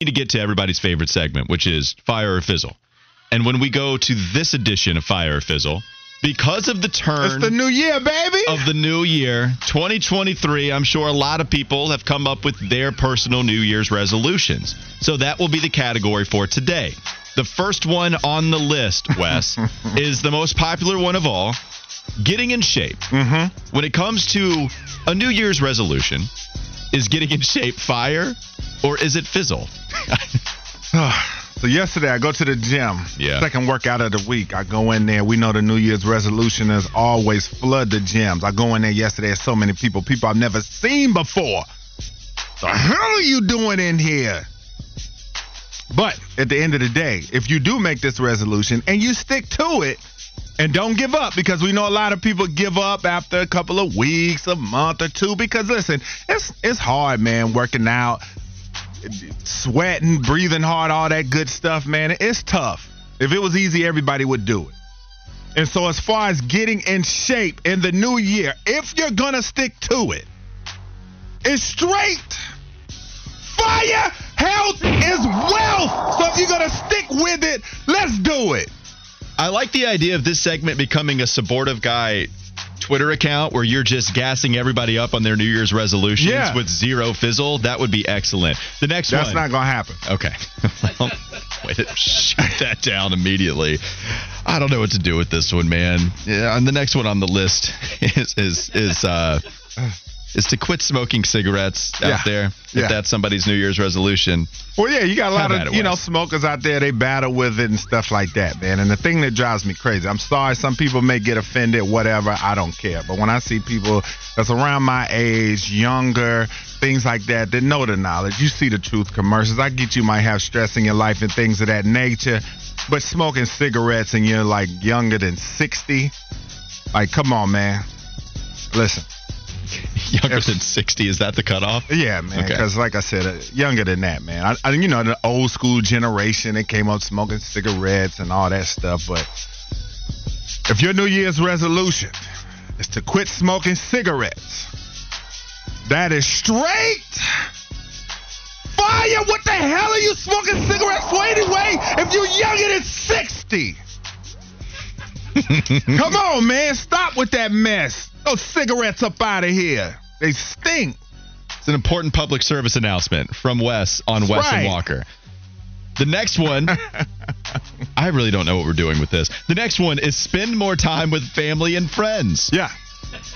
need to get to everybody's favorite segment, which is Fire or Fizzle. And when we go to this edition of Fire or Fizzle, because of the turn It's the new year, baby. of the new year, 2023, I'm sure a lot of people have come up with their personal New Year's resolutions. So that will be the category for today. The first one on the list, Wes, is the most popular one of all getting in shape. Mm-hmm. When it comes to a New Year's resolution, is getting in shape fire or is it fizzle? So yesterday I go to the gym. Yeah. Second workout of the week. I go in there. We know the New Year's resolution is always flood the gyms. I go in there yesterday. So many people, people I've never seen before. The hell are you doing in here? But at the end of the day, if you do make this resolution and you stick to it and don't give up, because we know a lot of people give up after a couple of weeks, a month or two, because listen, it's it's hard, man, working out sweating, breathing hard, all that good stuff, man. It's tough. If it was easy, everybody would do it. And so, as far as getting in shape in the new year, if you're to stick to it, it's straight. Fire, health is wealth. So, if you're to stick with it, let's do it. I like the idea of this segment becoming a supportive guy Twitter account where you're just gassing everybody up on their New Year's resolutions Yeah. with zero fizzle. That would be excellent. The next That's one. That's not going to happen. Okay. well, way to shoot that down immediately. I don't know what to do with this one, man. Yeah, and the next one on the list is is is uh is to quit smoking cigarettes out Yeah. there. If Yeah. that's somebody's New Year's resolution. Well, yeah, you got a lot of you know smokers out there. They battle with it and stuff like that, man. And the thing that drives me crazy, I'm sorry, some people may get offended, whatever. I don't care. But when I see people that's around my age, younger, things like that, that know the knowledge, you see the truth commercials. I get you might have stress in your life and things of that nature, but smoking cigarettes and you're like younger than 60, like come on, man. Listen. Younger If- than 60, is that the cutoff? Yeah, man. Okay. Because like I said, uh, younger than that, man. I, I, you know, the old school generation that came up smoking cigarettes and all that stuff. But if your New Year's resolution is to quit smoking cigarettes, that is straight fire. What the hell are you smoking cigarettes for anyway? If you're younger than sixty. Come on, man. Stop with that mess. Those cigarettes up out of here. They stink. It's an important public service announcement from Wes on Wes and. Walker. The next one, I really don't know what we're doing with this. The next one is spend more time with family and friends. Yeah.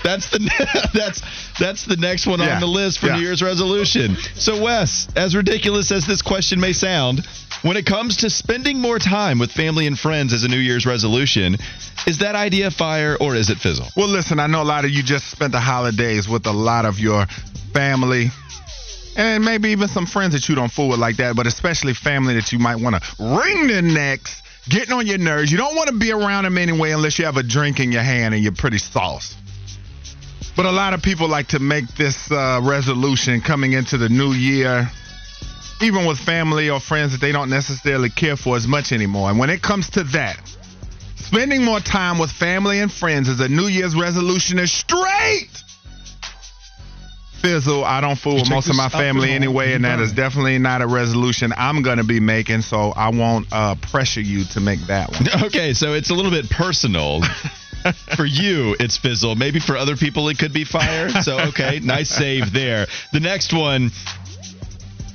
That's the that's that's the next one Yeah. on the list for Yeah. New Year's resolution. So Wes, as ridiculous as this question may sound, when it comes to spending more time with family and friends as a New Year's resolution, is that idea fire or is it fizzle? Well, listen, I know a lot of you just spent the holidays with a lot of your family and maybe even some friends that you don't fool with like that, but especially family that you might want to wring their necks, getting on your nerves. You don't want to be around them anyway unless you have a drink in your hand and you're pretty sauce. But a lot of people like to make this uh, resolution coming into the new year, even with family or friends that they don't necessarily care for as much anymore. And when it comes to that, Spending more time with family and friends as a New Year's resolution is straight. Fizzle, I don't fool with most of my family anyway, and that is definitely not a resolution I'm going to be making, so I won't uh, pressure you to make that one. Okay, so it's a little bit personal. for you, it's fizzle. Maybe for other people, it could be fire. So, okay, nice save there. The next one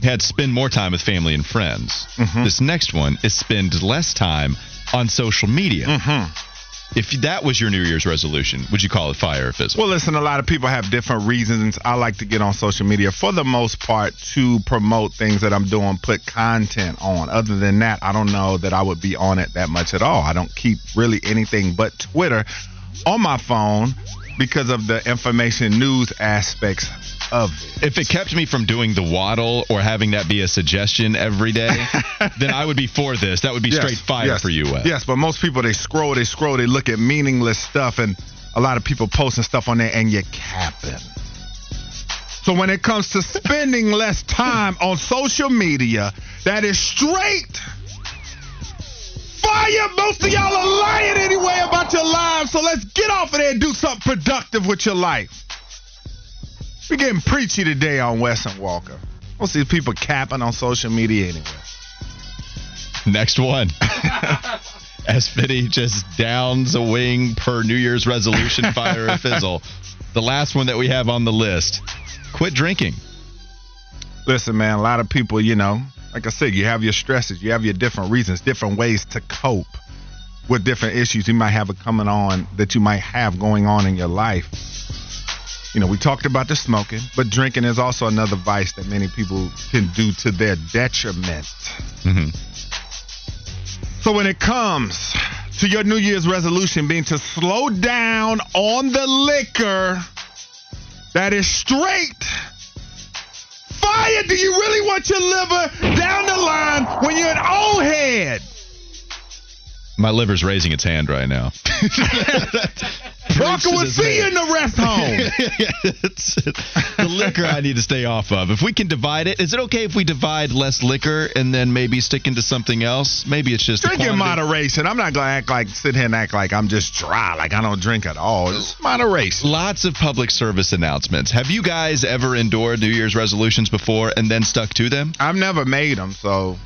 had spend more time with family and friends. Mm-hmm. This next one is spend less time on social media. Mm-hmm. If that was your New Year's resolution, would you call it fire or fizzle? Well, listen, a lot of people have different reasons. I like to get on social media for the most part to promote things that I'm doing, put content on. Other than that, I don't know that I would be on it that much at all. I don't keep really anything but Twitter on my phone because of the information news aspects of it. if it kept me from doing the Wordle or having that be a suggestion every day, then I would be for this. That would be Yes, straight fire yes, for you, Wes. Yes, but most people they scroll, they scroll, they look at meaningless stuff, and a lot of people posting stuff on there, and you're capping. So when it comes to spending less time on social media, that is straight fire. Most of y'all are lying anyway about your lives, so let's get off of there and do something productive with your life. We're getting preachy today on Wes and Walker. Don't see people capping on social media anyway. Next one. As Fitty just downs a wing per New Year's resolution, fire or fizzle. The last one that we have on the list quit drinking. Listen, man, a lot of people, you know, like I said, you have your stresses, you have your different reasons, different ways to cope with different issues you might have coming on that you might have going on in your life. You know, we talked about the smoking, but drinking is also another vice that many people can do to their detriment. Mm-hmm. So when it comes to your New Year's resolution being to slow down on the liquor, that is straight fire. Do you really want your liver down the line when you're an old head? My liver's raising its hand right now. Will see you in the rest home. it's, the liquor I need to stay off of. If we can divide it, is it okay if we divide less liquor and then maybe stick into something else? Maybe it's just drink in moderation. I'm not gonna act like sit here and act like I'm just dry, like I don't drink at all. It's moderation. Lots of public service announcements. Have you guys ever endured New Year's resolutions before and then stuck to them? I've never made them, so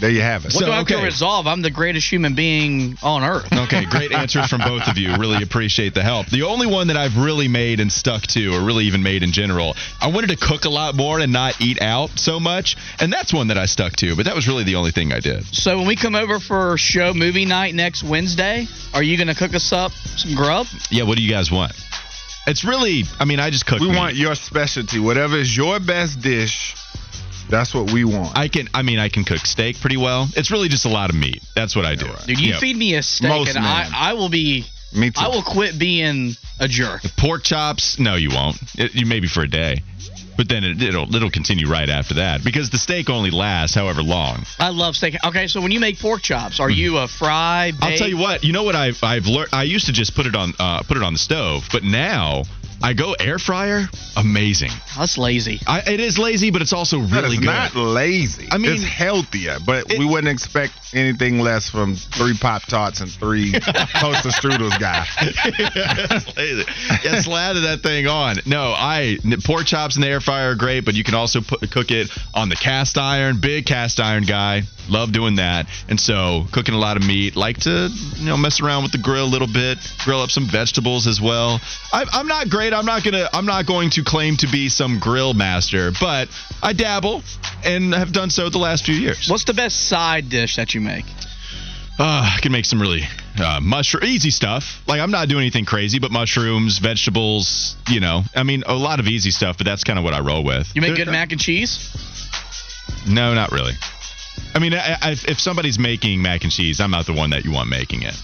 there you have it. What So, do I have okay. to resolve? I'm the greatest human being on earth. Okay, great answers from both of you. Really appreciate the help. The only one that I've really made and stuck to, or really even made in general, I wanted to cook a lot more and not eat out so much, and that's one that I stuck to. But that was really the only thing I did. So when we come over for show movie night next Wednesday, are you going to cook us up some grub? Yeah, what do you guys want? It's really, I mean, I just cook. We meat. want your specialty, whatever is your best dish. That's what we want. I can, I mean, I can cook steak pretty well. It's really just a lot of meat. That's what I do. Dude, you Yeah. feed me a steak Most and I, men. I will be Me too. I will quit being a jerk. Pork chops? No, you won't. It, you maybe for a day, but then it, it'll it'll continue right after that because the steak only lasts however long. I love steak. Okay, so when you make pork chops, are you a fry? Hmm. I'll tell you what. You know what I've I've learned. I used to just put it on uh, put it on the stove, but now I go air fryer. Amazing. That's lazy. I, it is lazy, but it's also really is good. not lazy. I mean- it's healthier, but It- we wouldn't expect anything less from three Pop Tarts and three toaster strudels guy. That's lazy. Yeah, slather that thing on. No, I pork chops in the air fryer are great, but you can also put, cook it on the cast iron. Big cast iron guy, love doing that. And so cooking a lot of meat. Like to you know mess around with the grill a little bit, grill up some vegetables as well. I, I'm not great. I'm not gonna. I'm not going to claim to be some grill master, but I dabble and have done so the last few years. What's the best side dish that you make? Uh, I can make some really uh, mushroom easy stuff. Like I'm not doing anything crazy, but mushrooms, vegetables. You know, I mean, a lot of easy stuff. But that's kind of what I roll with. You make good mac and cheese? No, not really. I mean, I, I, if somebody's making mac and cheese, I'm not the one that you want making it.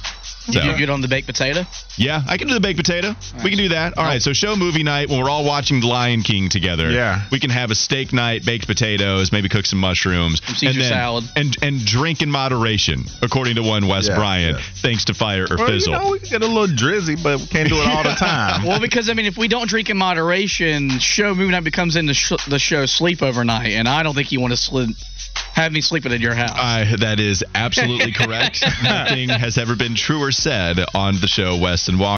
So, You good on the baked potato? yeah, I can do the baked potato. We can do that. All right. So show movie night when we're all watching The Lion King together. Yeah. We can have a steak night, baked potatoes, maybe cook some mushrooms, Caesar then, salad. and and drink in moderation, according to one Wes Yeah, Bryant, yeah. thanks to Fire or Well, Fizzle. you know, we can get a little drizzy, but we can't do it all the time. Well, because I mean, if we don't drink in moderation, show movie night becomes in the, sh- the show sleep overnight, and I don't think you want to sleep, have me sleeping in your house. Uh, that is absolutely correct. Nothing has ever been truer said on the show Wes and Walker.